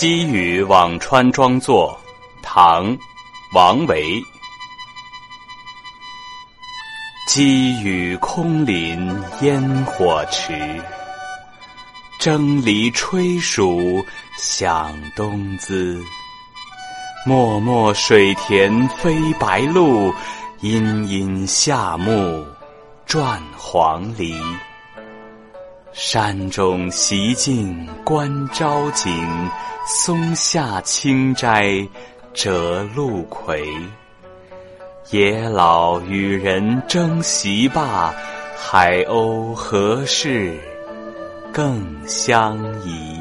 积雨辋川庄作，唐·王维。积雨空林烟火迟，蒸藜炊黍响东滋。漠漠水田飞白鹭，阴阴夏木转黄鹂。山中习静观朝景，松下清斋折露葵。野老与人争席罢，海鸥何事更相宜？